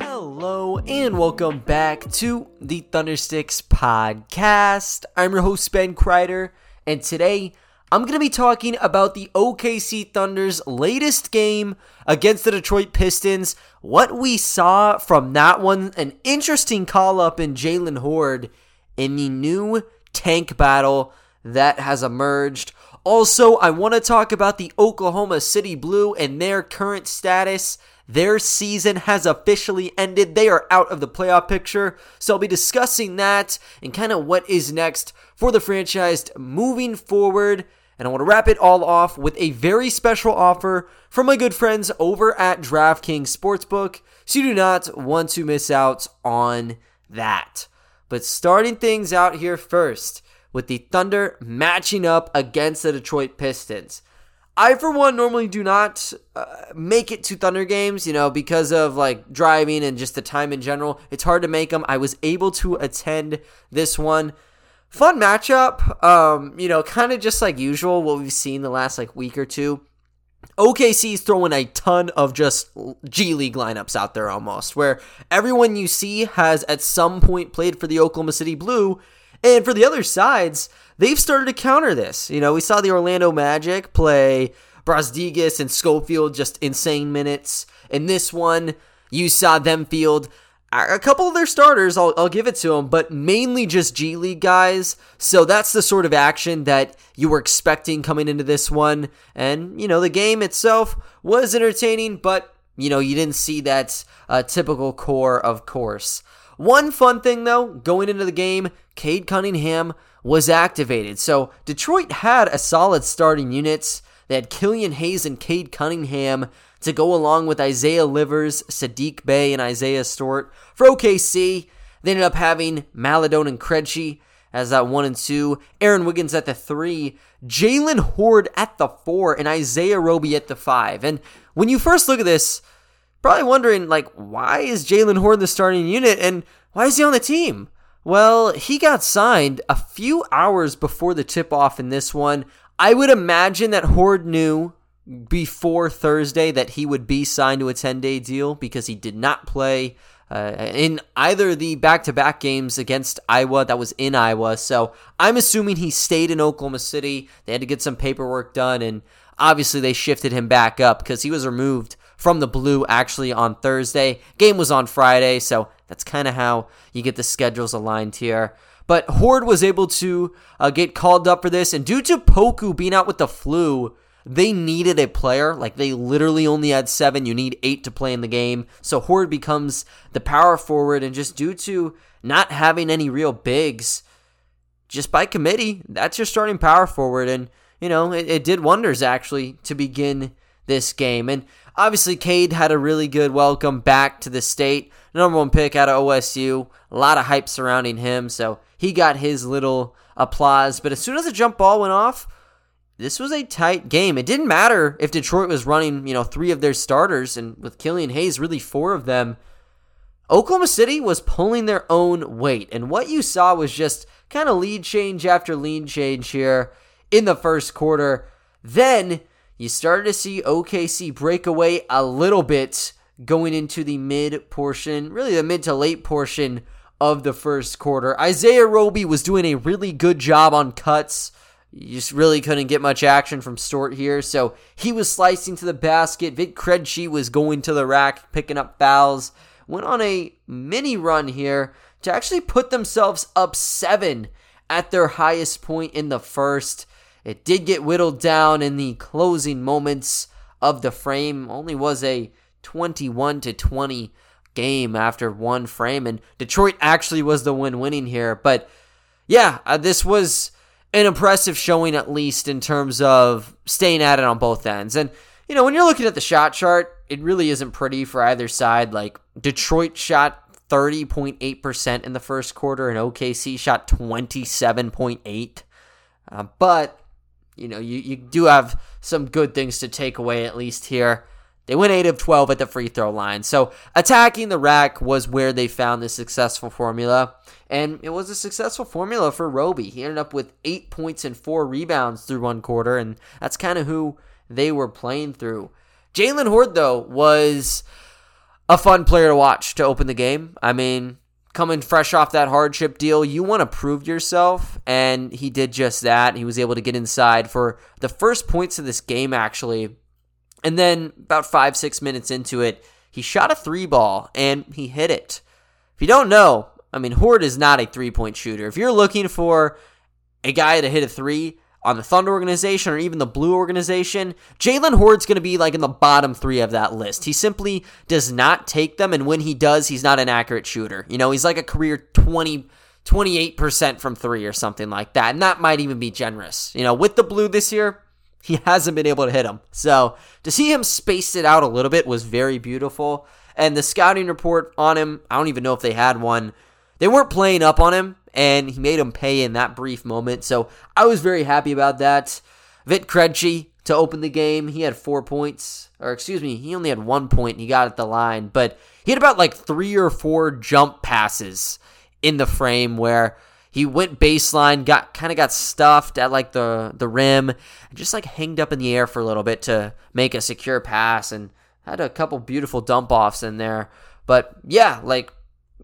Hello and welcome back to the Thundersticks podcast. I'm your host Ben Kreider, and today I'm going to be talking about the OKC Thunder's latest game against the Detroit Pistons. What we saw from that one, an interesting call up in Jaylen Hoard in the new tank battle that has emerged. Also, I want to talk about the Oklahoma City Blue and their current status. Their season has officially ended. They are out of the playoff picture. So I'll be discussing that and kind of what is next for the franchise moving forward. And I want to wrap it all off with a very special offer from my good friends over at DraftKings Sportsbook. So you do not want to miss out on that. But starting things out here first with the Thunder matching up against the Detroit Pistons. I, for one, normally do not uh, make it to Thunder games, you know, because of like driving and just the time in general. It's hard to make them. I was able to attend this one. Fun matchup, um, you know, kind of just like usual, what we've seen the last like week or two. OKC's throwing a ton of just G League lineups out there almost, where everyone you see has at some point played for the Oklahoma City Blue and for the other sides, they've started to counter this. You know, we saw the Orlando Magic play Brazdeikis and Schofield just insane minutes. In this one, you saw them field a couple of their starters, I'll, I'll give it to them, but mainly just G League guys. So that's the sort of action that you were expecting coming into this one. And, you know, the game itself was entertaining, but, you know, you didn't see that uh, typical core, of course. One fun thing though, going into the game, Cade Cunningham was activated. So Detroit had a solid starting units. They had Killian Hayes and Cade Cunningham to go along with Isaiah Livers, Sadiq Bey, and Isaiah Stewart. For OKC, they ended up having Maledon and Krejci as that one and two, Aaron Wiggins at the three, Jaylen Hoard at the four, and Isaiah Roby at the five. And when you first look at this, Probably wondering, like, why is Jaylen Hoard the starting unit and why is he on the team? Well, he got signed a few hours before the tip off in this one. I would imagine that Hoard knew before Thursday that he would be signed to a 10 day deal because he did not play uh, in either the back to back games against Iowa that was in Iowa. So I'm assuming he stayed in Oklahoma City. They had to get some paperwork done, and obviously they shifted him back up because he was removed from the blue actually on Thursday. Game was on Friday, so that's kind of how you get the schedules aligned here. But Hoard was able to uh, get called up for this, and due to Poku being out with the flu, they needed a player. Like they literally only had seven. You need eight to play in the game. So Hoard becomes the power forward, and just due to not having any real bigs, just by committee, that's your starting power forward. And you know, it, it did wonders actually to begin this game. And Obviously, Cade had a really good welcome back to the state. Number one pick out of OSU. A lot of hype surrounding him, so he got his little applause. But as soon as the jump ball went off, this was a tight game. It didn't matter if Detroit was running, you know, three of their starters, and with Killian Hayes, really four of them. Oklahoma City was pulling their own weight, and what you saw was just kind of lead change after lead change here in the first quarter. Then you started to see OKC break away a little bit going into the mid portion, really the mid to late portion of the first quarter. Isaiah Roby was doing a really good job on cuts. You just really couldn't get much action from Stewart here, so he was slicing to the basket. Vit Krejci was going to the rack, picking up fouls. Went on a mini run here to actually put themselves up seven at their highest point in the first. It did get whittled down in the closing moments of the frame. Only was a 21 to 20 game after one frame, and Detroit actually was the win winning here. But yeah, uh, this was an impressive showing, at least in terms of staying at it on both ends. And, you know, when you're looking at the shot chart, it really isn't pretty for either side. Like, Detroit shot 30.8% in the first quarter, and OKC shot 27.8. Uh, but you know, you, you do have some good things to take away at least here. They went 8 of 12 at the free throw line. So attacking the rack was where they found the successful formula. And it was a successful formula for Roby. He ended up with 8 points and 4 rebounds through one quarter. And that's kind of who they were playing through. Jaylen Hoard, though, was a fun player to watch to open the game. I mean, coming fresh off that hardship deal, you want to prove yourself, and he did just that. He was able to get inside for the first points of this game, actually. And then about five, six minutes into it, he shot a three ball and he hit it. If you don't know, I mean, Hoard is not a three point shooter. If you're looking for a guy to hit a three on the Thunder organization or even the Blue organization, Jaylen Hoard's going to be like in the bottom three of that list. He simply does not take them, and when he does, he's not an accurate shooter. You know, he's like a career 20. 28% from three or something like that. And that might even be generous. You know, with the blue this year, he hasn't been able to hit him. So to see him space it out a little bit was very beautiful. And the scouting report on him, I don't even know if they had one. They weren't playing up on him, and he made him pay in that brief moment. So I was very happy about that. Vit Krejci to open the game, he had four points, or excuse me, he only had one point. He got at the line, but he had about like three or four jump passes in the frame where he went baseline, got kind of got stuffed at like the the rim, and just like hanged up in the air for a little bit to make a secure pass, and had a couple beautiful dump offs in there. But yeah, like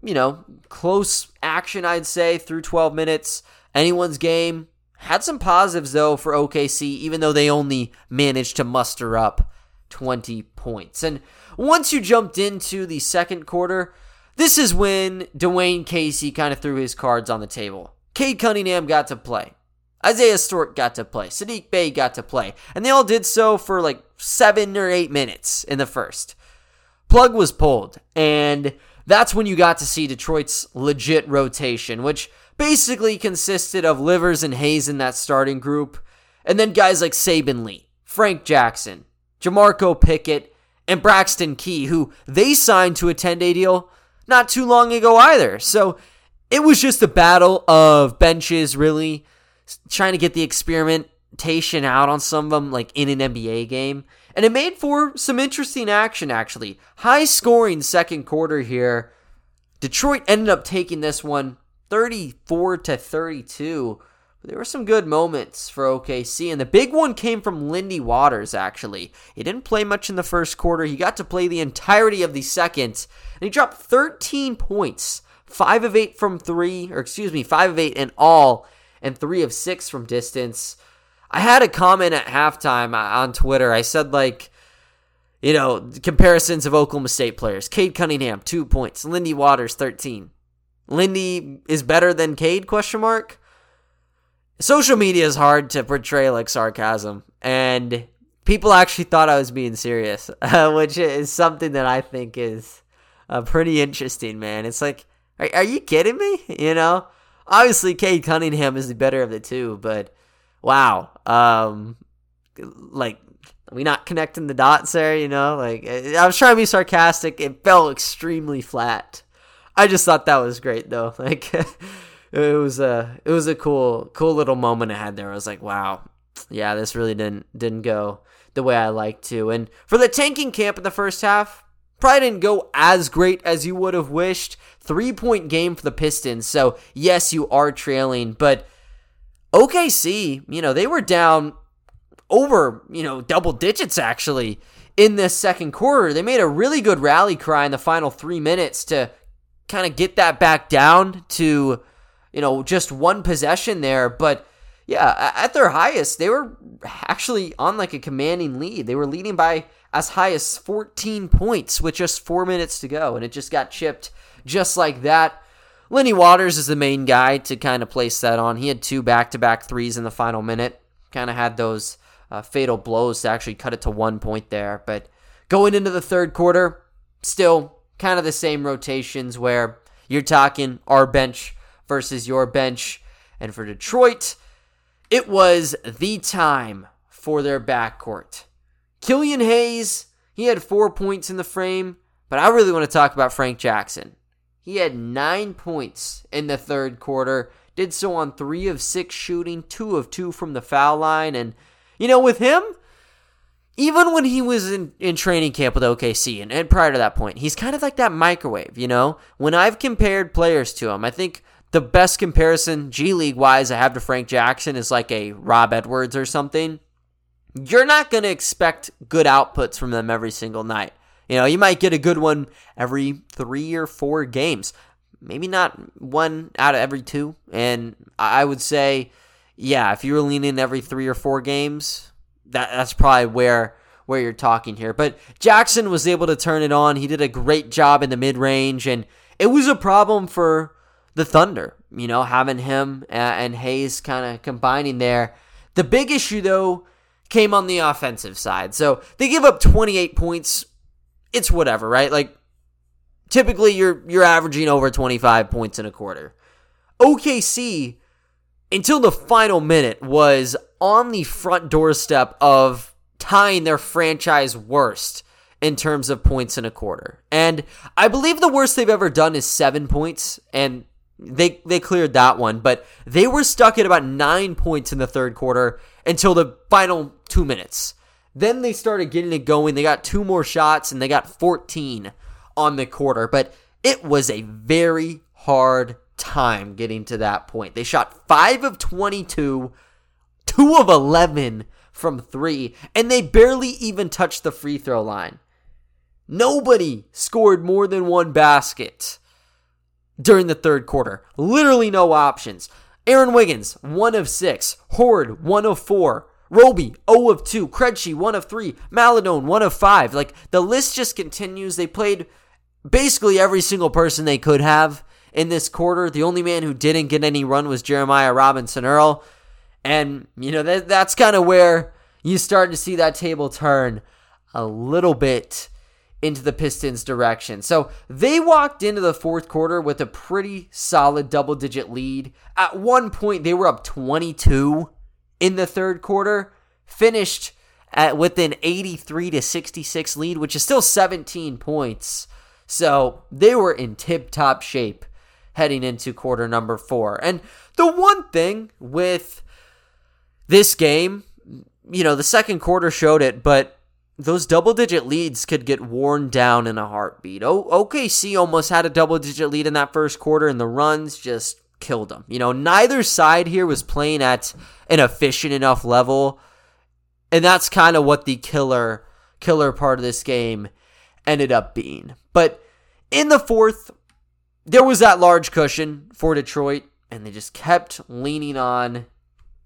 you know, close action I'd say through 12 minutes. Anyone's game had some positives though for OKC, even though they only managed to muster up 20 points. And once you jumped into the second quarter, this is when Dwayne Casey kind of threw his cards on the table. Cade Cunningham got to play. Isaiah Stewart got to play. Sadiq Bey got to play. And they all did so for like seven or eight minutes in the first. Plug was pulled. And that's when you got to see Detroit's legit rotation, which basically consisted of Livers and Hayes in that starting group. And then guys like Saben Lee, Frank Jackson, Jamorko Pickett, and Braxton Key, who they signed to a 10 day deal not too long ago either. So it was just a battle of benches, really trying to get the experimentation out on some of them, like in an NBA game. And it made for some interesting action, actually. High scoring second quarter here. Detroit ended up taking this one 34 to 32. There were some good moments for OKC, and the big one came from Lindy Waters, actually. He didn't play much in the first quarter. He got to play the entirety of the second, and he dropped 13 points. 5 of 8 from 3, or excuse me, 5 of 8 in all, and 3 of 6 from distance. I had a comment at halftime uh, on Twitter. I said, like, you know, comparisons of Oklahoma State players. Cade Cunningham, 2 points. Lindy Waters, 13. Lindy is better than Cade, question mark? social media is hard to portray like sarcasm, and people actually thought I was being serious, uh, which is something that I think is uh, pretty interesting, man. It's like, are, are you kidding me? You know, obviously Cade Cunningham is the better of the two, but wow, um, like we not connecting the dots there, you know? Like I was trying to be sarcastic. It fell extremely flat. I just thought that was great though. Like it was a it was a cool cool little moment I had there. I was like, wow, yeah, this really didn't didn't go the way I like to. And for the tanking camp in the first half, probably didn't go as great as you would have wished. Three point game for the Pistons. So yes, you are trailing, but OKC, you know, they were down over, you know, double digits actually in this second quarter. They made a really good rally cry in the final three minutes to kind of get that back down to you know, just one possession there. But yeah, at their highest, they were actually on like a commanding lead. They were leading by as high as 14 points with just four minutes to go, and it just got chipped just like that. Lindy Waters is the main guy to kind of place that on. He had two back to back threes in the final minute. Kind of had those uh, fatal blows to actually cut it to one point there. But going into the third quarter, still kind of the same rotations where you're talking our bench versus your bench. And for Detroit, it was the time for their backcourt. Killian Hayes, he had four points in the frame, but I really want to talk about Frank Jackson. He had nine points in the third quarter, did so on three of six shooting, two of two from the foul line. And, you know, with him, even when he was in, in training camp with OKC and, and prior to that point, he's kind of like that microwave, you know? When I've compared players to him, I think the best comparison G League wise I have to Frank Jackson is like a Rob Edwards or something. You're not going to expect good outputs from them every single night. You know, you might get a good one every three or four games, maybe not one out of every two. And I would say, yeah, if you were leaning every three or four games, that that's probably where where you're talking here. But Jackson was able to turn it on. He did a great job in the mid range, and it was a problem for the Thunder. You know, having him and Hayes kind of combining there. The big issue though came on the offensive side. So they give up 28 points. It's whatever, right? Like typically you're you're averaging over 25 points in a quarter. OKC until the final minute was on the front doorstep of tying their franchise worst in terms of points in a quarter. And I believe the worst they've ever done is 7 points and they they cleared that one, but they were stuck at about 9 points in the third quarter until the final 2 minutes. Then they started getting it going. They got two more shots and they got 14 on the quarter, but it was a very hard time getting to that point. They shot 5 of 22, 2 of 11 from 3, and they barely even touched the free throw line. Nobody scored more than one basket during the third quarter. Literally no options. Aaron Wiggins, 1 of 6. Hoard, 1 of 4. Roby, 0 of 2. Krejci, 1 of 3. Maledon, 1 of 5. Like, the list just continues. They played basically every single person they could have in this quarter. The only man who didn't get any run was Jeremiah Robinson Earl. And, you know, that, that's kind of where you start to see that table turn a little bit into the Pistons' direction. So they walked into the fourth quarter with a pretty solid double digit lead. At one point, they were up 22 in the third quarter, finished at with an 83 to 66 lead, which is still 17 points. So they were in tip top shape heading into quarter number four. And the one thing with this game, you know, the second quarter showed it, but those double digit leads could get worn down in a heartbeat. O- OKC almost had a double digit lead in that first quarter, and the runs just killed them. You know, neither side here was playing at an efficient enough level. And that's kind of what the killer killer part of this game ended up being. But in the fourth, there was that large cushion for Detroit, and they just kept leaning on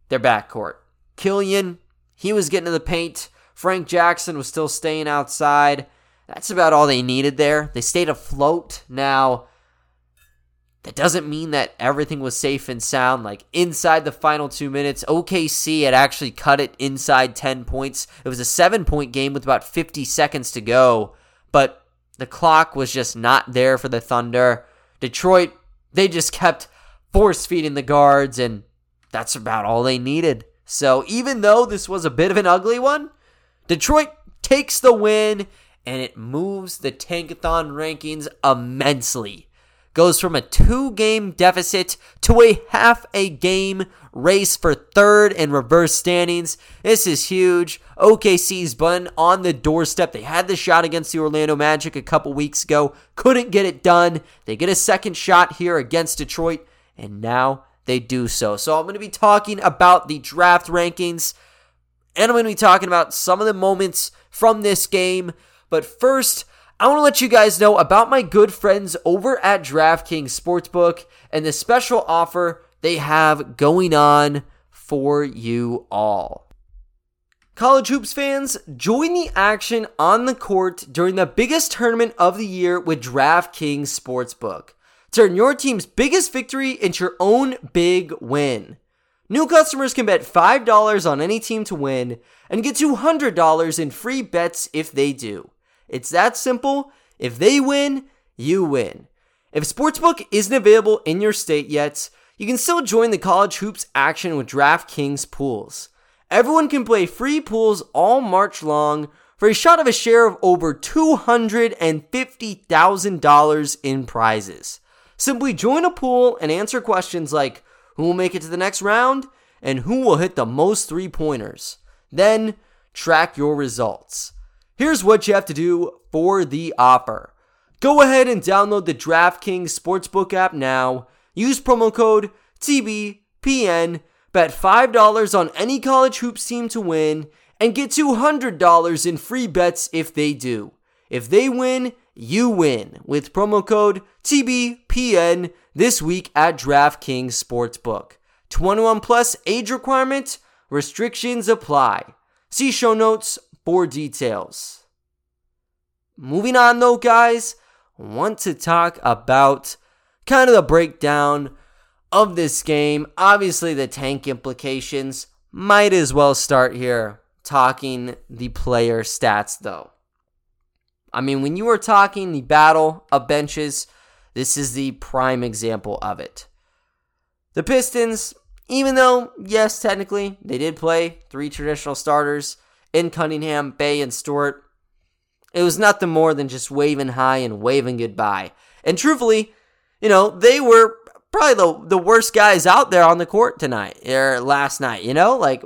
their backcourt. Killian, he was getting to the paint. Frank Jackson was still staying outside. That's about all they needed there. They stayed afloat. Now, that doesn't mean that everything was safe and sound. Like inside the final two minutes, OKC had actually cut it inside 10 points. It was a seven point game with about 50 seconds to go, but the clock was just not there for the Thunder. Detroit, they just kept force feeding the guards, and that's about all they needed. So even though this was a bit of an ugly one, Detroit takes the win and it moves the Tankathon rankings immensely goes from a two game deficit to a half a game race for third and reverse standings. This is huge. OKC's been on the doorstep. They had the shot against the Orlando Magic a couple weeks ago, couldn't get it done. They get a second shot here against Detroit, and now they do so. So I'm going to be talking about the draft rankings, and I'm going to be talking about some of the moments from this game. But first, I want to let you guys know about my good friends over at DraftKings Sportsbook and the special offer they have going on for you all. College Hoops fans, join the action on the court during the biggest tournament of the year with DraftKings Sportsbook. Turn your team's biggest victory into your own big win. New customers can bet $5 on any team to win and get $200 in free bets if they do. It's that simple. If they win, you win. If Sportsbook isn't available in your state yet, you can still join the college hoops action with DraftKings pools. Everyone can play free pools all March long for a shot of a share of over $250,000 in prizes. Simply join a pool and answer questions like who will make it to the next round and who will hit the most three pointers. Then track your results. Here's what you have to do for the offer. Go ahead and download the DraftKings Sportsbook app now. Use promo code TBPN, bet $5 on any college hoops team to win, and get $200 in free bets if they do. If they win, you win with promo code TBPN this week at DraftKings Sportsbook. 21 plus age requirement, restrictions apply. See show notes for details. Moving on though, guys, want to talk about kind of the breakdown of this game. Obviously, the tank implications. Might as well start here talking the player stats though. I mean, when you are talking the battle of benches, this is the prime example of it. The Pistons, even though, yes, technically, they did play three traditional starters in Cunningham, Bey, and Stewart, it was nothing more than just waving high and waving goodbye. And truthfully, you know, they were probably the, the worst guys out there on the court tonight, or last night, you know? Like,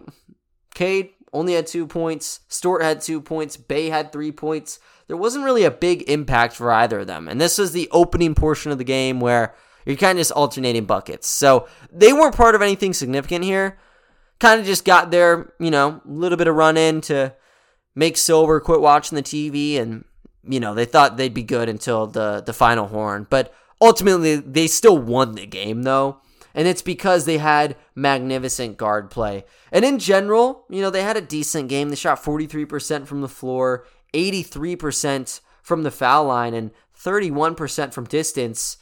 Cade only had two points, Stewart had two points, Bey had three points. There wasn't really a big impact for either of them. And this was the opening portion of the game where you're kind of just alternating buckets. So they weren't part of anything significant here. Kind of just got there, you know, a little bit of run in to make Silver quit watching the TV, and you know they thought they'd be good until the the final horn. But ultimately, they still won the game though, and it's because they had magnificent guard play. And in general, you know, they had a decent game. They shot 43% from the floor, 83% from the foul line, and 31% from distance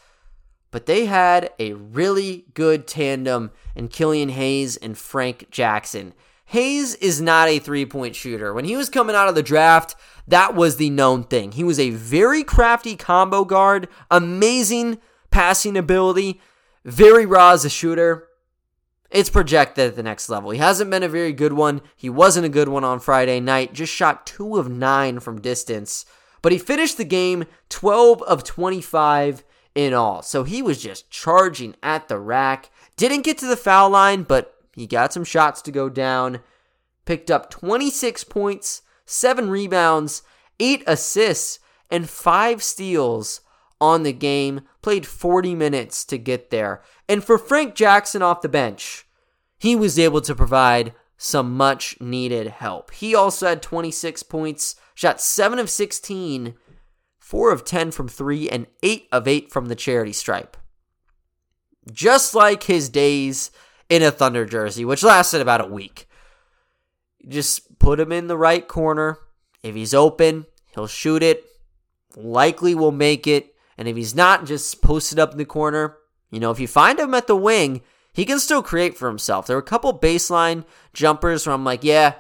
but they had a really good tandem in Killian Hayes and Frank Jackson. Hayes is not a three point shooter. When he was coming out of the draft, that was the known thing. He was a very crafty combo guard, amazing passing ability, very raw as a shooter. It's projected at the next level. He hasn't been a very good one. He wasn't a good one on Friday night, just shot two of nine from distance. But he finished the game 12 of 25 in all. So he was just charging at the rack. Didn't get to the foul line, but he got some shots to go down. Picked up 26 points, 7 rebounds, 8 assists, and 5 steals on the game. Played 40 minutes to get there. And for Frank Jackson off the bench, he was able to provide some much needed help. He also had 26 points, shot 7 of 16 4 of 10 from 3, and 8 of 8 from the charity stripe. Just like his days in a Thunder jersey, which lasted about a week. Just put him in the right corner. If he's open, he'll shoot it. Likely will make it. And if he's not, just post it up in the corner. You know, if you find him at the wing, he can still create for himself. There were a couple baseline jumpers where I'm like, yeah,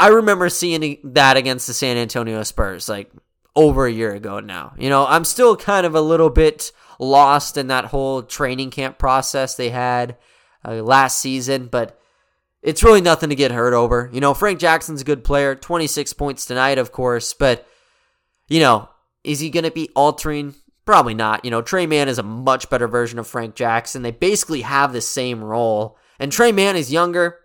I remember seeing that against the San Antonio Spurs. Like, over a year ago now. You know, I'm still kind of a little bit lost in that whole training camp process they had uh, last season, but it's really nothing to get hurt over. You know, Frank Jackson's a good player, 26 points tonight, of course, but, you know, is he going to be altering? Probably not. You know, Trey Mann is a much better version of Frank Jackson. They basically have the same role. And Trey Mann is younger,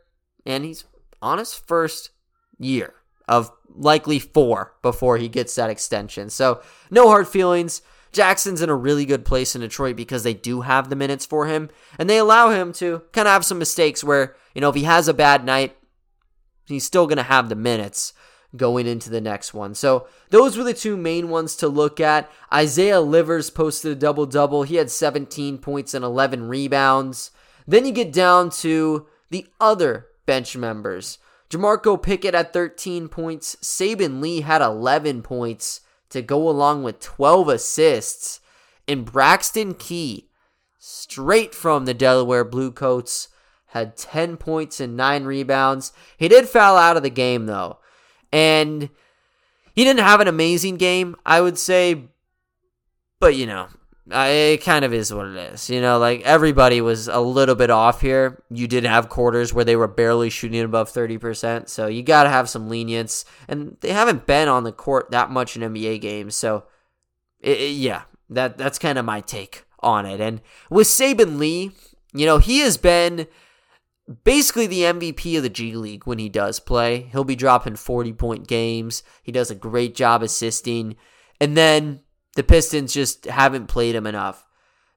and he's on his first year of likely four before he gets that extension. So, no hard feelings. Jackson's in a really good place in Detroit because they do have the minutes for him and they allow him to kind of have some mistakes where, you know, if he has a bad night, he's still going to have the minutes going into the next one. So, those were the two main ones to look at. Isaiah Livers posted a double double. He had 17 points and 11 rebounds. Then you get down to the other bench members. Jamorko Pickett had 13 points. Saben Lee had 11 points to go along with 12 assists. And Braxton Key, straight from the Delaware Bluecoats, had 10 points and 9 rebounds. He did foul out of the game, though. And he didn't have an amazing game, I would say. But, you know, uh, it kind of is what it is. You know, like everybody was a little bit off here. You did have quarters where they were barely shooting above 30%. So you got to have some lenience. And they haven't been on the court that much in NBA games. So, it, it, yeah, that that's kind of my take on it. And with Saben Lee, you know, he has been basically the MVP of the G League when he does play. He'll be dropping 40 point games. He does a great job assisting. And then the Pistons just haven't played him enough.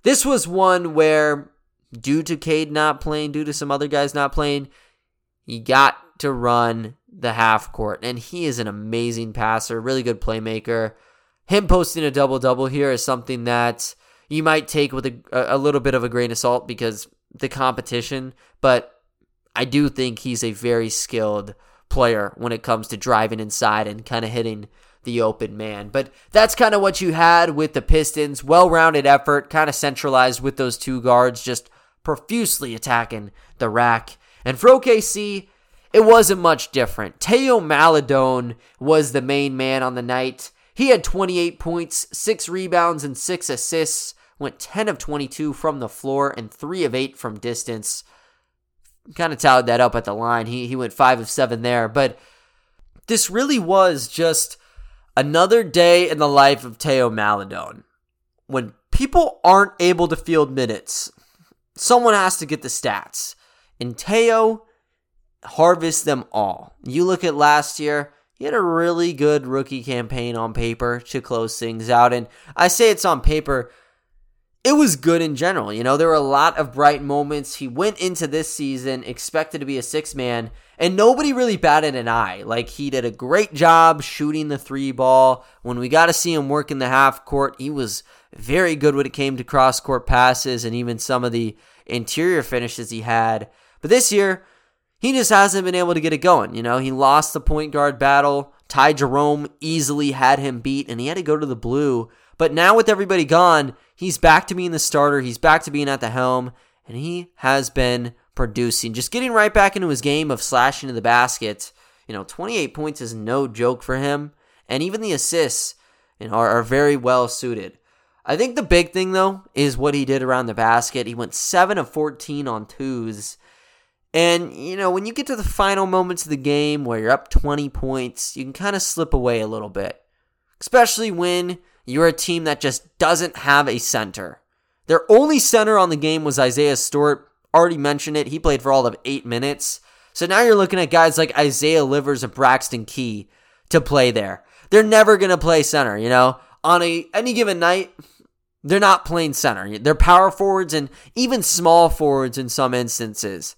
This was one where, due to Cade not playing, due to some other guys not playing, he got to run the half court. And he is an amazing passer, really good playmaker. Him posting a double double here is something that you might take with a, a little bit of a grain of salt because the competition, but I do think he's a very skilled player when it comes to driving inside and kind of hitting the open man. But that's kind of what you had with the Pistons. Well rounded effort, kind of centralized with those two guards, just profusely attacking the rack. And for OKC, it wasn't much different. Teo Maledon was the main man on the night. He had 28 points, 6 rebounds, and 6 assists. Went 10 of 22 from the floor and 3 of 8 from distance. Kind of tallied that up at the line. He, he went 5 of 7 there. But this really was just another day in the life of Teo Maledon. When people aren't able to field minutes, someone has to get the stats. And Teo harvests them all. You look at last year, he had a really good rookie campaign on paper to close things out. And I say it's on paper. It was good in general. You know, there were a lot of bright moments. He went into this season expected to be a six man, and nobody really batted an eye. Like, he did a great job shooting the three ball. When we got to see him work in the half court, he was very good when it came to cross court passes and even some of the interior finishes he had. But this year, he just hasn't been able to get it going. You know, he lost the point guard battle. Ty Jerome easily had him beat, and he had to go to the blue. But now with everybody gone, he's back to being the starter. He's back to being at the helm, and he has been producing. Just getting right back into his game of slashing to the basket. You know, 28 points is no joke for him, and even the assists you know, are, are very well suited. I think the big thing though is what he did around the basket. He went 7 of 14 on twos and, you know, when you get to the final moments of the game where you're up 20 points, you can kind of slip away a little bit. Especially when you're a team that just doesn't have a center. Their only center on the game was Isaiah Stewart. Already mentioned it. He played for all of eight minutes. So now you're looking at guys like Isaiah Livers and Braxton Key to play there. They're never going to play center, you know? On a any given night, they're not playing center. They're power forwards and even small forwards in some instances.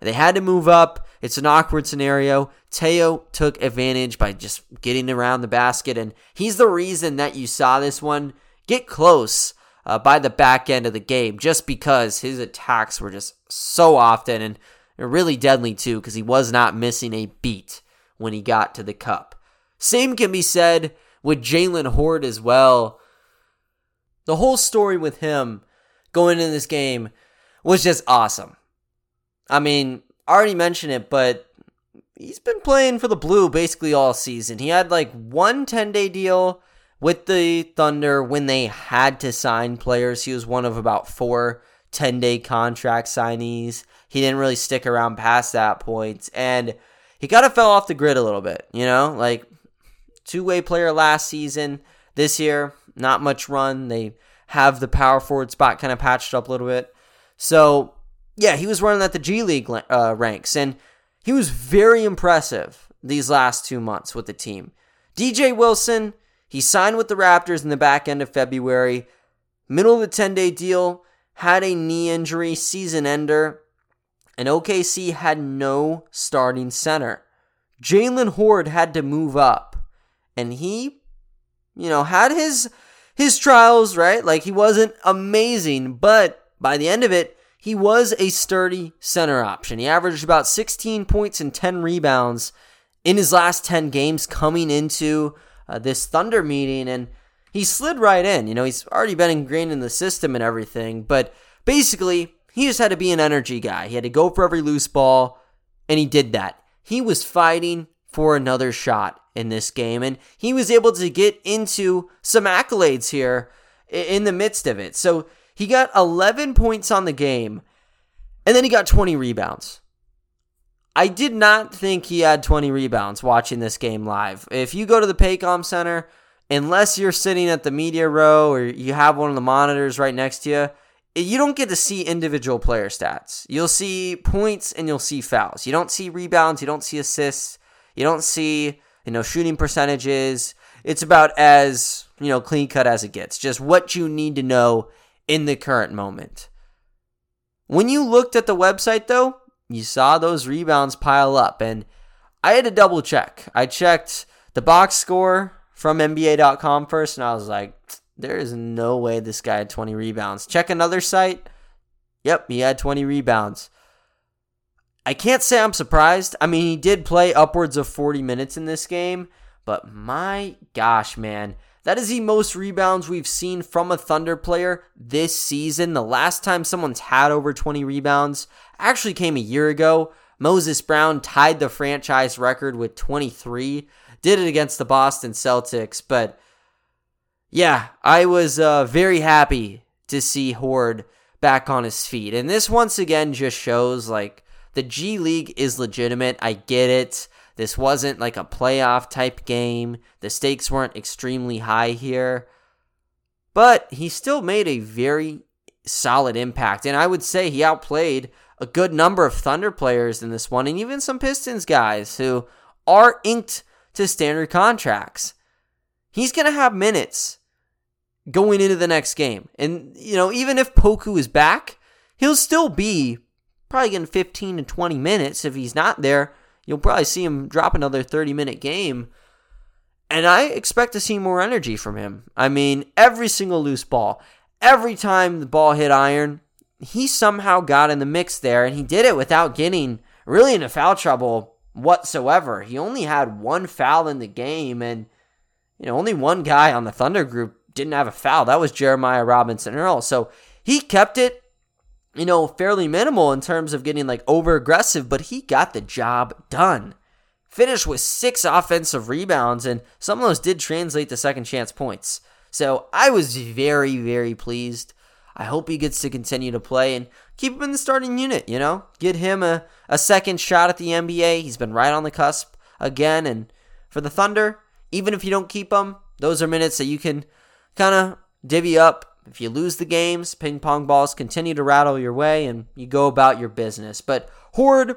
They had to move up. It's an awkward scenario. Teo took advantage by just getting around the basket, and he's the reason that you saw this one get close uh, by the back end of the game, just because his attacks were just so often and really deadly too, because he was not missing a beat when he got to the cup. Same can be said with Jaylen Hoard as well. The whole story with him going in this game was just awesome. I mean, I already mentioned it, but he's been playing for the Blue basically all season. He had like one 10 day deal with the Thunder when they had to sign players. He was one of about four 10 day contract signees. He didn't really stick around past that point. And he kind of fell off the grid a little bit, you know? Like, two way player last season. This year, not much run. They have the power forward spot kind of patched up a little bit. So yeah, he was running at the G League uh, ranks, and he was very impressive these last two months with the team. DJ Wilson, he signed with the Raptors in the back end of February, middle of the 10 day deal, had a knee injury, season ender, and OKC had no starting center. Jaylen Hoard had to move up, and he, you know, had his his trials, right? Like he wasn't amazing, but by the end of it, he was a sturdy center option. He averaged about 16 points and 10 rebounds in his last 10 games coming into uh, this Thunder meeting, and he slid right in. You know, he's already been ingrained in the system and everything, but basically, he just had to be an energy guy. He had to go for every loose ball, and he did that. He was fighting for another shot in this game, and he was able to get into some accolades here in the midst of it. So he got 11 points on the game, and then he got 20 rebounds. I did not think he had 20 rebounds watching this game live. If you go to the Paycom Center, unless you're sitting at the media row or you have one of the monitors right next to you, you don't get to see individual player stats. You'll see points and you'll see fouls. You don't see rebounds, you don't see assists, you don't see, you know, shooting percentages. It's about as, you know, clean cut as it gets. Just what you need to know in the current moment. When you looked at the website though, you saw those rebounds pile up and I had to double check. I checked the box score from NBA.com first and I was like, there is no way this guy had 20 rebounds. Check another site. Yep, he had 20 rebounds. I can't say I'm surprised. I mean, he did play upwards of 40 minutes in this game, but my gosh, man, that is the most rebounds we've seen from a Thunder player this season. The last time someone's had over 20 rebounds actually came a year ago. Moses Brown tied the franchise record with 23. Did it against the Boston Celtics, but yeah, I was uh, very happy to see Hoard back on his feet. And this once again just shows like the G League is legitimate. I get it. This wasn't like a playoff type game. The stakes weren't extremely high here. But he still made a very solid impact. And I would say he outplayed a good number of Thunder players in this one, and even some Pistons guys who are inked to standard contracts. He's going to have minutes going into the next game. And, you know, even if Poku is back, he'll still be probably getting 15 to 20 minutes. If he's not there, you'll probably see him drop another 30 minute game. And I expect to see more energy from him. I mean, every single loose ball, every time the ball hit iron, he somehow got in the mix there, and he did it without getting really into foul trouble whatsoever. He only had one foul in the game, and you know, only one guy on the Thunder group didn't have a foul. That was Jeremiah Robinson Earl. So he kept it, you know, fairly minimal in terms of getting like over aggressive, but he got the job done. Finished with six offensive rebounds, and some of those did translate to second chance points. So I was very, very pleased. I hope he gets to continue to play and keep him in the starting unit, you know? Get him a, a second shot at the NBA. He's been right on the cusp again. And for the Thunder, even if you don't keep him, those are minutes that you can kind of divvy up. If you lose the games, ping pong balls continue to rattle your way and you go about your business. But Hoard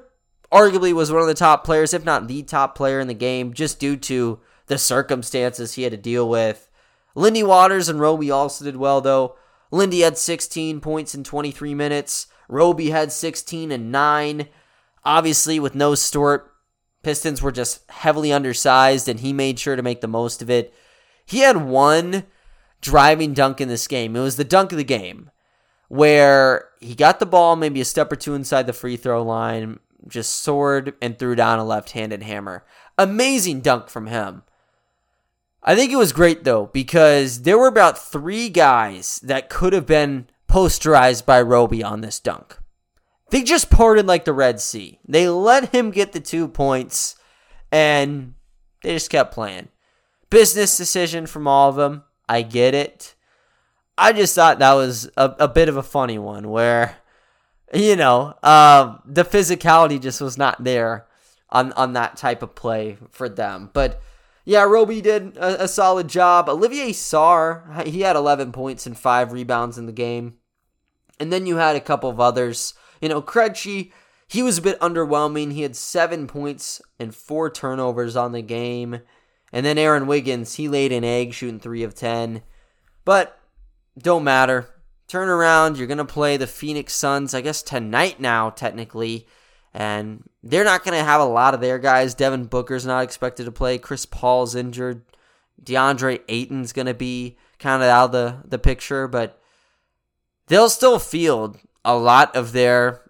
arguably was one of the top players, if not the top player in the game, just due to the circumstances he had to deal with. Lindy Waters and Roby also did well, though. Lindy had 16 points in 23 minutes. Roby had 16 and 9. Obviously, with no Stewart, Pistons were just heavily undersized, and he made sure to make the most of it. He had one driving dunk in this game. It was the dunk of the game where he got the ball maybe a step or two inside the free throw line, just soared and threw down a left handed hammer. Amazing dunk from him. I think it was great though, because there were about three guys that could have been posterized by Roby on this dunk. They just parted like the Red Sea. They let him get the two points and they just kept playing. Business decision from all of them. I get it. I just thought that was a, a bit of a funny one where, you know, uh, the physicality just was not there on, on that type of play for them. But yeah, Roby did a, a solid job. Olivier Sarr, he had 11 points and five rebounds in the game. And then you had a couple of others. You know, Krejci, he was a bit underwhelming. He had seven points and four turnovers on the game. And then Aaron Wiggins, he laid an egg shooting 3 of 10. But don't matter. Turn around, you're going to play the Phoenix Suns, I guess tonight now, technically. And they're not going to have a lot of their guys. Devin Booker's not expected to play. Chris Paul's injured. DeAndre Ayton's going to be kind of out of the, the picture. But they'll still field a lot of their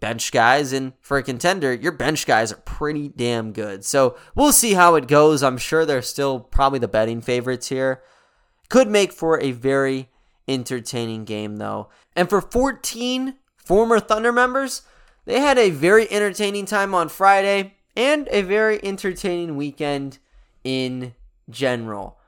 bench guys. And for a contender, your bench guys are pretty damn good. So we'll see how it goes. I'm sure they're still probably the betting favorites here. Could make for a very entertaining game, though. And for 14 former Thunder members, they had a very entertaining time on Friday and a very entertaining weekend in general.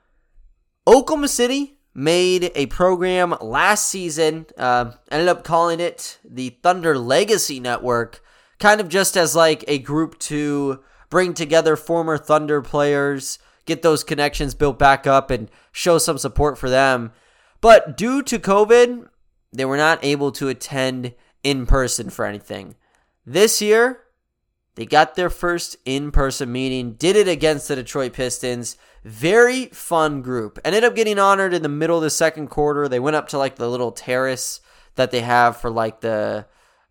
Oklahoma City made a program last season, uh, ended up calling it the Thunder Legacy Network, kind of just as like a group to bring together former Thunder players, get those connections built back up, and show some support for them. But due to COVID, they were not able to attend in person for anything. This year, they got their first in person meeting, did it against the Detroit Pistons. Very fun group. Ended up getting honored in the middle of the second quarter. They went up to like the little terrace that they have for like the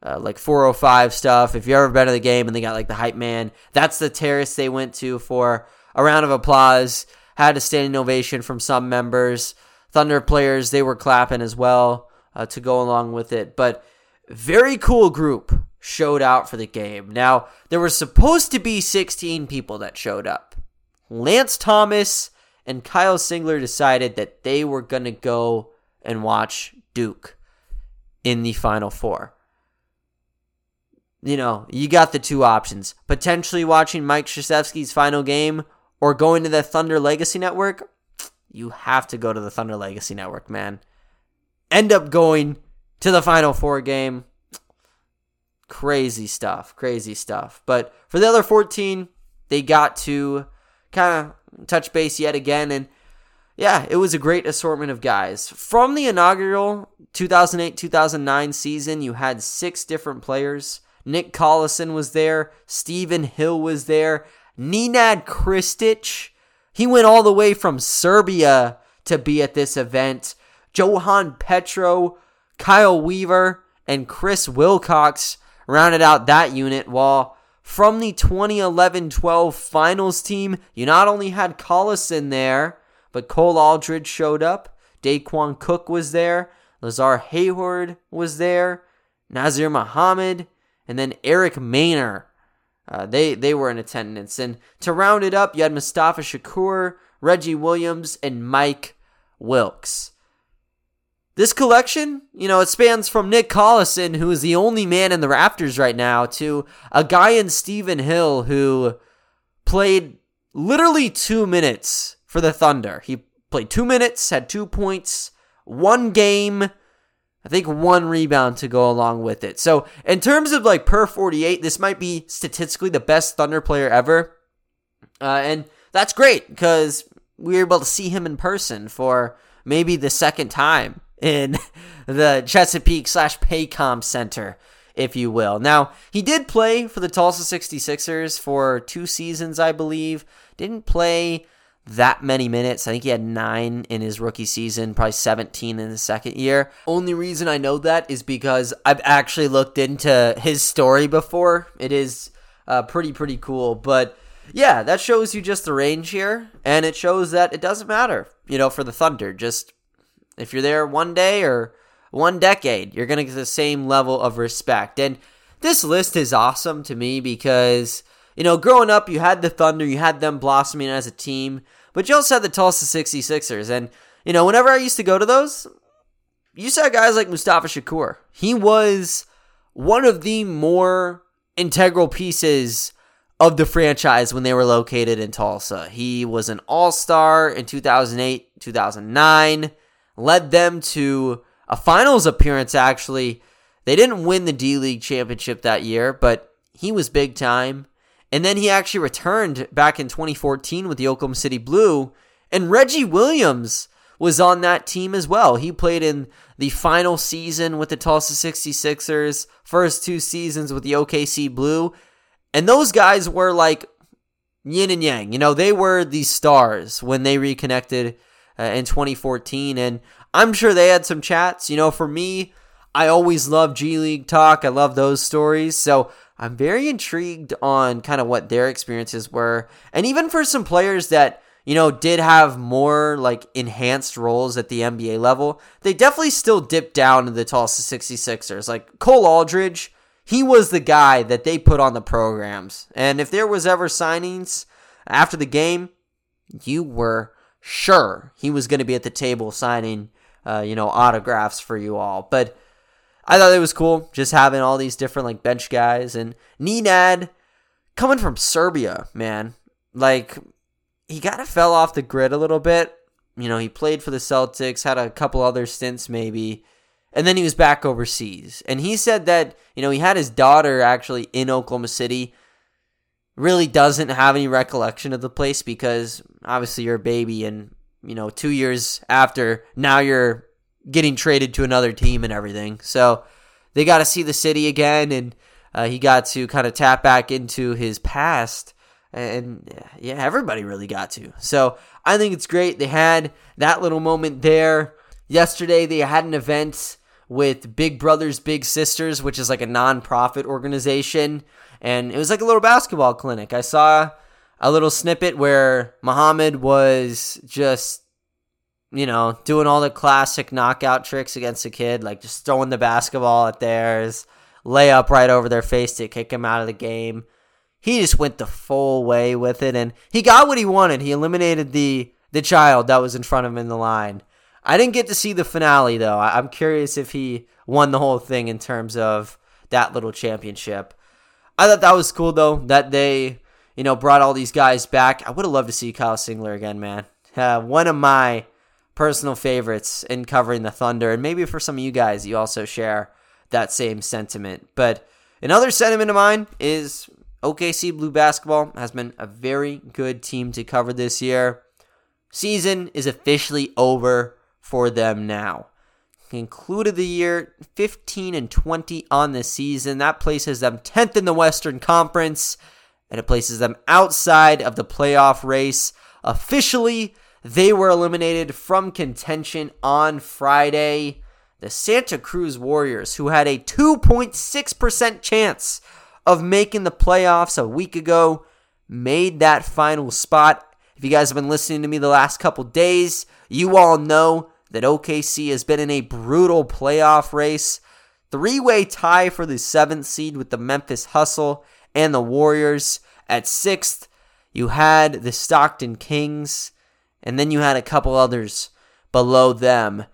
uh, like 405 stuff. If you've ever been to the game and they got like the hype man, that's the terrace they went to for a round of applause. Had a standing ovation from some members. Thunder players, they were clapping as well uh, to go along with it. But very cool group showed out for the game. Now, there were supposed to be 16 people that showed up. Lance Thomas and Kyle Singler decided that they were going to go and watch Duke in the Final Four. You know, you got the two options potentially watching Mike Krzyzewski's final game or going to the Thunder Legacy Network. You have to go to the Thunder Legacy Network, man. End up going to the Final Four game. Crazy stuff, crazy stuff. But for the other 14, they got to kind of touch base yet again and yeah, it was a great assortment of guys. From the inaugural 2008 2009 season, you had six different players. Nick Collison was there, Steven Hill was there, Nenad Krstic. He went all the way from Serbia to be at this event. Johan Petro, Kyle Weaver, and Chris Wilcox rounded out that unit, while from the 2011 12 finals team, you not only had Collison there, but Cole Aldrich showed up. Daequan Cook was there. Lazar Hayward was there. Nazr Mohammed, And then Eric Maynor. Uh, they, they were in attendance. And to round it up, you had Mustafa Shakur, Reggie Williams, and Mike Wilks. This collection, you know, it spans from Nick Collison, who is the only man in the Raptors right now, to a guy in Steven Hill who played literally two minutes for the Thunder. He played two minutes, had two points, one game, I think one rebound to go along with it. So, in terms of like per 48, this might be statistically the best Thunder player ever. Uh, and that's great because we were able to see him in person for maybe the second time in the Chesapeake slash Paycom Center, if you will. Now, he did play for the Tulsa 66ers for two seasons, I believe. Didn't play that many minutes. I think he had nine in his rookie season, probably 17 in his second year. Only reason I know that is because I've actually looked into his story before. It is uh, pretty, pretty cool. But yeah, that shows you just the range here. And it shows that it doesn't matter, you know, for the Thunder. Just if you're there one day or one decade, you're going to get the same level of respect. And this list is awesome to me because you know, growing up, you had the Thunder, you had them blossoming as a team, but you also had the Tulsa 66ers. And, you know, whenever I used to go to those, you saw guys like Mustafa Shakur. He was one of the more integral pieces of the franchise when they were located in Tulsa. He was an all star in 2008, 2009, led them to a finals appearance, actually. They didn't win the D League championship that year, but he was big time. And then he actually returned back in 2014 with the Oklahoma City Blue. And Reggie Williams was on that team as well. He played in the final season with the Tulsa 66ers, first two seasons with the OKC Blue. And those guys were like yin and yang. You know, they were the stars when they reconnected uh, in 2014. And I'm sure they had some chats. You know, for me, I always love G League talk. I love those stories. So I'm very intrigued on kind of what their experiences were. And even for some players that, you know, did have more like enhanced roles at the NBA level, they definitely still dipped down to the Tulsa 66ers. Like Cole Aldrich, he was the guy that they put on the programs. And if there was ever signings after the game, you were sure he was going to be at the table signing, uh, you know, autographs for you all. But I thought it was cool just having all these different like bench guys and Nenad coming from Serbia, man. Like he kind of fell off the grid a little bit. You know, he played for the Celtics, had a couple other stints maybe, and then he was back overseas. And he said that, you know, he had his daughter actually in Oklahoma City. Really doesn't have any recollection of the place because obviously you're a baby and, you know, 2 years after now you're getting traded to another team and everything. So they got to see the city again, and uh, he got to kind of tap back into his past. And yeah, everybody really got to. So I think it's great. They had that little moment there. Yesterday, they had an event with Big Brothers Big Sisters, which is like a non-profit organization, and it was like a little basketball clinic. I saw a little snippet where Mohammed was just you know, doing all the classic knockout tricks against a kid, like just throwing the basketball at theirs, lay up right over their face to kick him out of the game. He just went the full way with it and he got what he wanted. He eliminated the the child that was in front of him in the line. I didn't get to see the finale though. I'm curious if he won the whole thing in terms of that little championship. I thought that was cool though that they, you know, brought all these guys back. I would have loved to see Kyle Singler again, man. Uh, one of my personal favorites in covering the Thunder. And maybe for some of you guys, you also share that same sentiment. But another sentiment of mine is OKC Blue Basketball has been a very good team to cover this year. Season is officially over for them now. Concluded the year 15 and 20 on the season. That places them 10th in the Western Conference and it places them outside of the playoff race. Officially, they were eliminated from contention on Friday. The Santa Cruz Warriors, who had a 2.6% chance of making the playoffs a week ago, made that final spot. If you guys have been listening to me the last couple days, you all know that OKC has been in a brutal playoff race. Three way tie for the seventh seed with the Memphis Hustle and the Warriors. At sixth, you had the Stockton Kings, and then you had a couple others below them.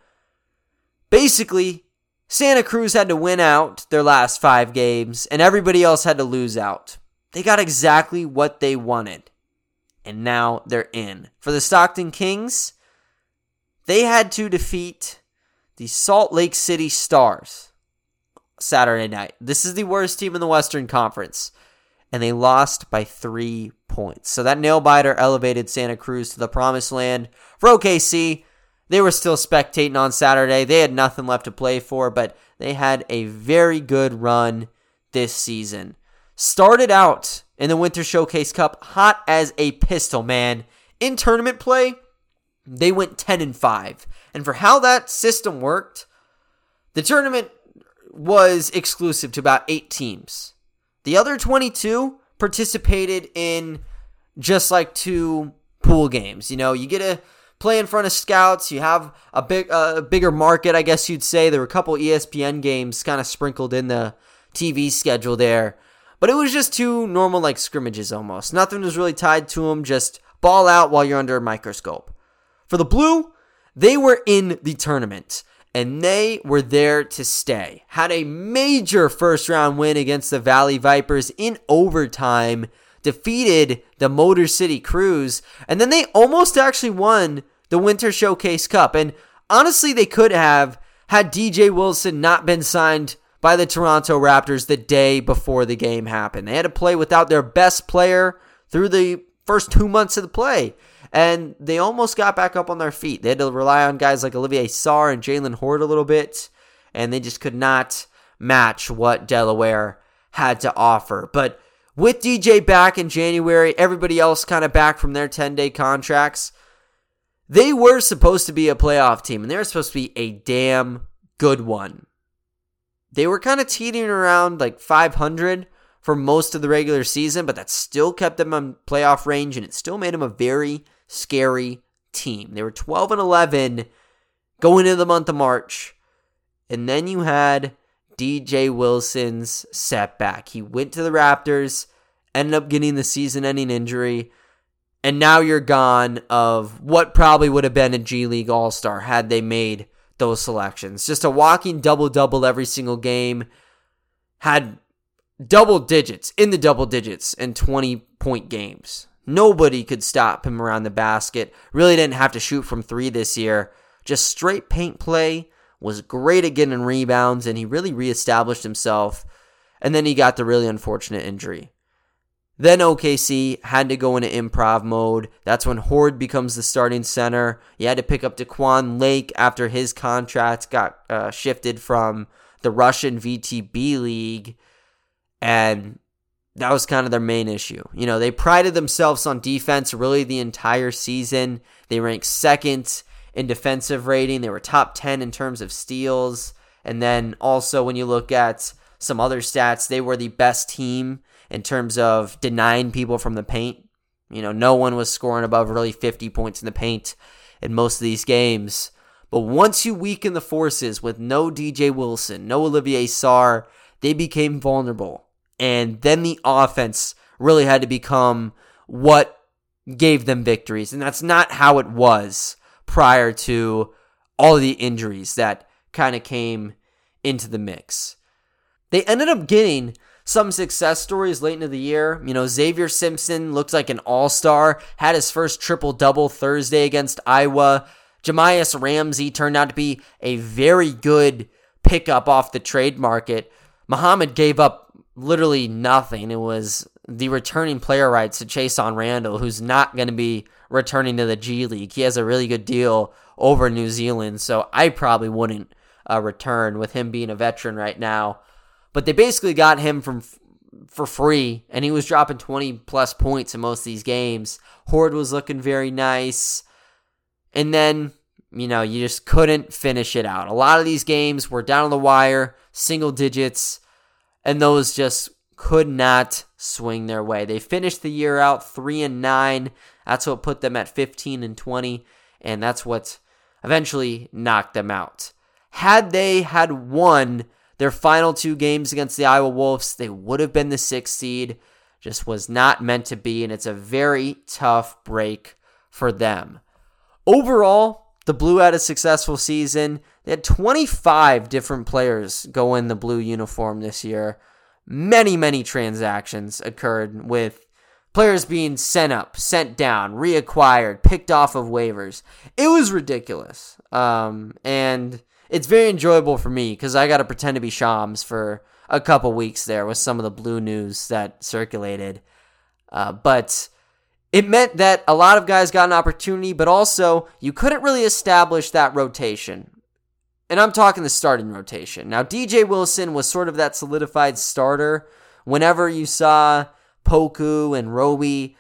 Basically, Santa Cruz had to win out their last five games, and everybody else had to lose out. They got exactly what they wanted, and now they're in. For the Stockton Kings, they had to defeat the Salt Lake City Stars Saturday night. This is the worst team in the Western Conference, and they lost by three points. So that nail biter elevated Santa Cruz to the promised land. For OKC, they were still spectating on Saturday. They had nothing left to play for, but they had a very good run this season. Started out in the Winter Showcase Cup hot as a pistol, man. In tournament play, they went 10 and 5. And for how that system worked, the tournament was exclusive to about 8 teams. The other 22 participated in just like two pool games. You know, you get to play in front of scouts. You have a big, uh, bigger market, I guess you'd say. There were a couple ESPN games kind of sprinkled in the TV schedule there, but it was just two normal like scrimmages almost. Nothing was really tied to them. Just ball out while you're under a microscope. For the Blue, they were in the tournament and they were there to stay. Had a major first round win against the Valley Vipers in overtime, defeated the Motor City Cruise, and then they almost actually won the Winter Showcase Cup. And honestly, they could have had DJ Wilson not been signed by the Toronto Raptors the day before the game happened. They had to play without their best player through the first two months of the play and they almost got back up on their feet. They had to rely on guys like Olivier Sarr and Jaylen Hoard a little bit, and they just could not match what Delaware had to offer. But with DJ back in January, everybody else kind of back from their 10 day contracts, they were supposed to be a playoff team, and they were supposed to be a damn good one. They were kind of teetering around like 500 for most of the regular season, but that still kept them on playoff range, and it still made them a very scary team. They were 12 and 11 going into the month of March. And then you had DJ Wilson's setback. He went to the Raptors, ended up getting the season ending injury, and now you're gone of what probably would have been a G League All Star had they made those selections. Just a walking double double every single game. Had double digits in the double digits in 20 point games. Nobody could stop him around the basket. Really didn't have to shoot from three this year. Just straight paint play. Was great at getting rebounds, and he really reestablished himself. And then he got the really unfortunate injury. Then OKC had to go into improv mode. That's when Hoard becomes the starting center. You had to pick up Daquan Lake after his contract got uh, shifted from the Russian VTB league. And that was kind of their main issue. You know, they prided themselves on defense really the entire season. They ranked second in defensive rating, they were top 10 in terms of steals. And then also, when you look at some other stats, they were the best team in terms of denying people from the paint. You know, no one was scoring above really 50 points in the paint in most of these games. But once you weaken the forces with no DJ Wilson, no Olivier Sarr, they became vulnerable. And then the offense really had to become what gave them victories. And that's not how it was prior to all the injuries that kind of came into the mix. They ended up getting some success stories late into the year. You know, Zavier Simpson looks like an all star, had his first triple double Thursday against Iowa. Jahmi'us Ramsey turned out to be a very good pickup off the trade market. Mohammed gave up literally nothing. It was the returning player rights to Chasson Randle, who's not going to be returning to the G League. He has a really good deal over New Zealand, so I probably wouldn't uh, return with him being a veteran right now. But they basically got him from for free, and he was dropping 20 plus points in most of these games. Hoard was looking very nice. And then, you know, you just couldn't finish it out. A lot of these games were down on the wire, single digits, and those just could not swing their way. They finished the year out 3 and 9. That's what put them at 15 and 20, and that's what eventually knocked them out. Had they had won their final two games against the Iowa Wolves, they would have been the sixth seed. Just was not meant to be, and it's a very tough break for them. Overall, the Blue had a successful season. They had 25 different players go in the blue uniform this year. Many, many transactions occurred with players being sent up, sent down, reacquired, picked off of waivers. It was ridiculous. Um, and it's very enjoyable for me because I got to pretend to be Shams for a couple weeks there with some of the blue news that circulated. Uh, but it meant that a lot of guys got an opportunity, but also you couldn't really establish that rotation. And I'm talking the starting rotation. Now, DJ Wilson was sort of that solidified starter. Whenever you saw Poku and Roby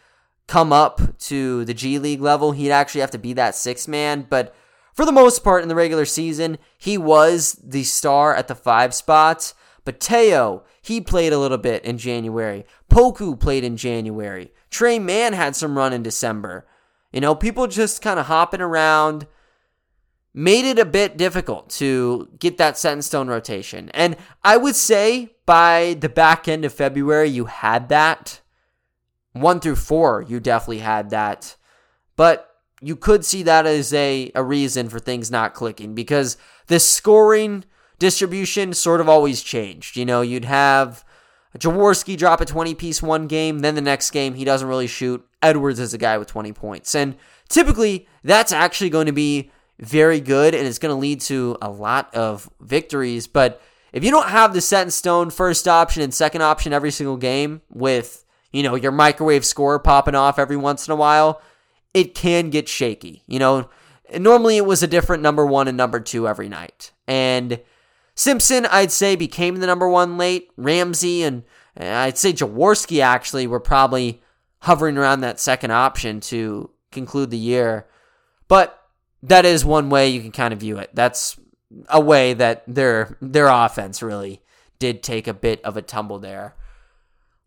come up to the G League level, he'd actually have to be that six man. But for the most part in the regular season, he was the star at the five spots. But Teo, he played a little bit in January. Poku played in January. Tre Mann had some run in December. You know, people just kind of hopping around made it a bit difficult to get that set in stone rotation. And I would say by the back end of February, you had that. One through four, you definitely had that. But you could see that as a, a reason for things not clicking because the scoring distribution sort of always changed. You know, you'd have Jaworski drop a 20 piece one game, then the next game he doesn't really shoot. Edwards is a guy with 20 points. And typically that's actually going to be very good and it's going to lead to a lot of victories. But if you don't have the set in stone first option and second option every single game with, you know, your microwave score popping off every once in a while, it can get shaky. You know, normally it was a different number one and number two every night. And Simpson, I'd say, became the number one late. Ramsey and uh, I'd say Jaworski actually were probably hovering around that second option to conclude the year. But that is one way you can kind of view it. That's a way that their their offense really did take a bit of a tumble there.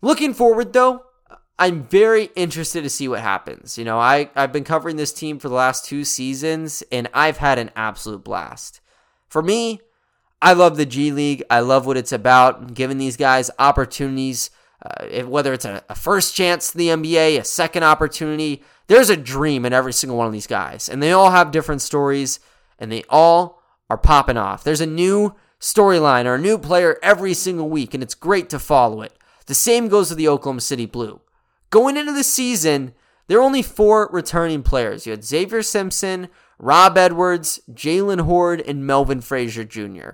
Looking forward though, I'm very interested to see what happens. You know, I, I've been covering this team for the last two seasons, and I've had an absolute blast. For me, I love the G League. I love what it's about, giving these guys opportunities, uh, whether it's a, a first chance to the NBA, a second opportunity. There's a dream in every single one of these guys, and they all have different stories, and they all are popping off. There's a new storyline or a new player every single week, and it's great to follow it. The same goes with the Oklahoma City Blue. Going into the season, there are only four returning players. You had Zavier Simpson, Rob Edwards, Jaylen Hoard, and Melvin Frazier Jr.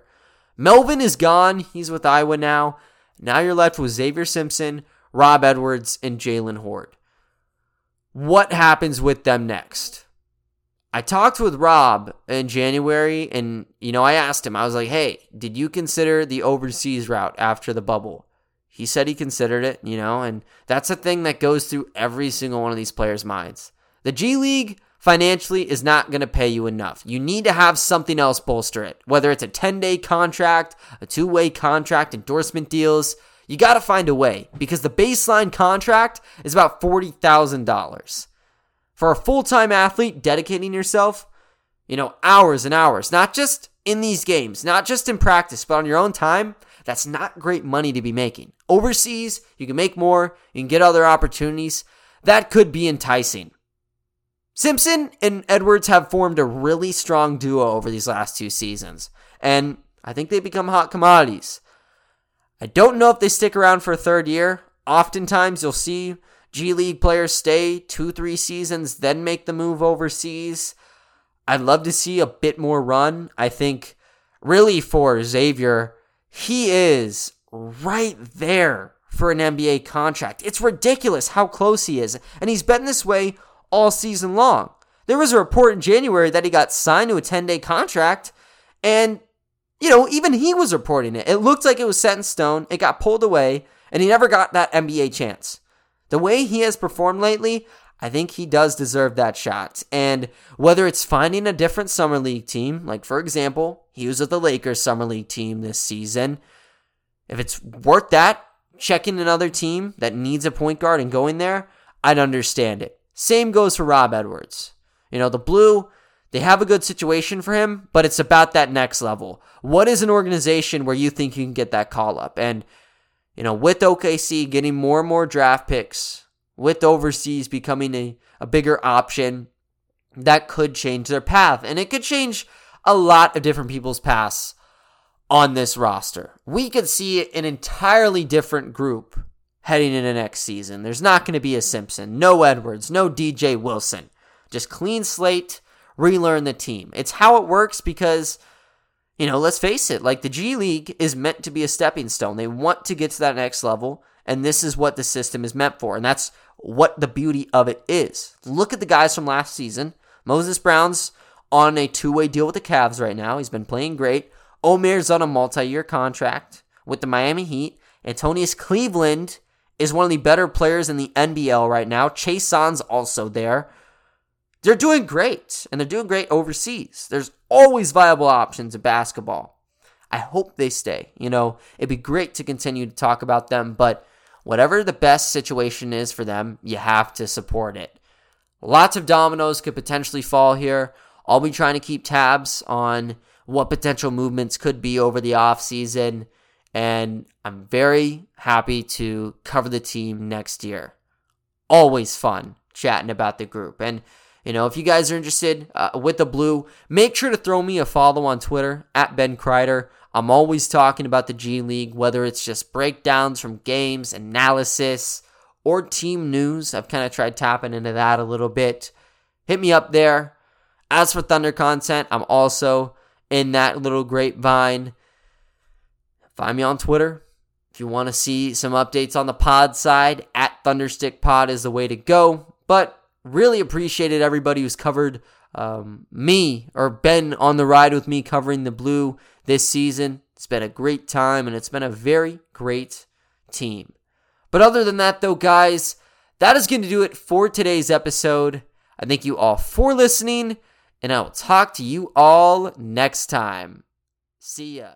Melvin is gone. He's with Iowa now. Now you're left with Zavier Simpson, Rob Edwards, and Jaylen Hoard. What happens with them next? I talked with Rob in January, and you know, I asked him, I was like, hey, did you consider the overseas route after the bubble? He said he considered it, you know, and that's a thing that goes through every single one of these players' minds. The G League financially is not going to pay you enough. You need to have something else bolster it, whether it's a 10 day contract, a two way contract, endorsement deals. You got to find a way because the baseline contract is about $40,000. For a full time athlete, dedicating yourself, you know, hours and hours, not just in these games, not just in practice, but on your own time, that's not great money to be making. Overseas, you can make more, you can get other opportunities. That could be enticing. Simpson and Edwards have formed a really strong duo over these last two seasons, and I think they become hot commodities. I don't know if they stick around for a third year. Oftentimes, you'll see G League players stay two, three seasons, then make the move overseas. I'd love to see a bit more run. I think, really, for Zavier, he is right there for an NBA contract. It's ridiculous how close he is. And he's been this way all season long. There was a report in January that he got signed to a 10 day contract, and, you know, even he was reporting it. It looked like it was set in stone. It got pulled away, and he never got that NBA chance. The way he has performed lately, I think he does deserve that shot. And whether it's finding a different Summer League team, like for example, he was with the Lakers Summer League team this season, if it's worth that, checking another team that needs a point guard and going there, I'd understand it. Same goes for Rob Edwards. You know, the Blue, they have a good situation for him, but it's about that next level. What is an organization where you think you can get that call up? And, you know, with OKC getting more and more draft picks, with overseas becoming a, a bigger option, that could change their path. And it could change a lot of different people's paths on this roster. We could see an entirely different group heading into next season. There's not going to be a Simpson, no Edwards, no DJ Wilson. Just clean slate, relearn the team. It's how it works because, you know, let's face it, like the G League is meant to be a stepping stone. They want to get to that next level, and this is what the system is meant for. And that's what the beauty of it is. Look at the guys from last season. Moses Brown's on a two way deal with the Cavs right now. He's been playing great. Omer's on a multi year contract with the Miami Heat. Antonius Cleveland is one of the better players in the NBL right now. Chase Chaisson also there. They're doing great, and they're doing great overseas. There's always viable options in basketball. I hope they stay. You know, it'd be great to continue to talk about them, but whatever the best situation is for them, you have to support it. Lots of dominoes could potentially fall here. I'll be trying to keep tabs on what potential movements could be over the offseason. And I'm very happy to cover the team next year. Always fun chatting about the group. And, you know, if you guys are interested uh, with the blue, make sure to throw me a follow on Twitter at Ben Kreider. I'm always talking about the G League, whether it's just breakdowns from games, analysis, or team news. I've kind of tried tapping into that a little bit. Hit me up there. As for Thunder content, I'm also in that little grapevine. Find me on Twitter. If you want to see some updates on the pod side, at Thunderstick Pod is the way to go. But really appreciated everybody who's covered um, me or been on the ride with me covering the blue this season. It's been a great time and it's been a very great team. But other than that, though, guys, that is going to do it for today's episode. I thank you all for listening and I will talk to you all next time. See ya.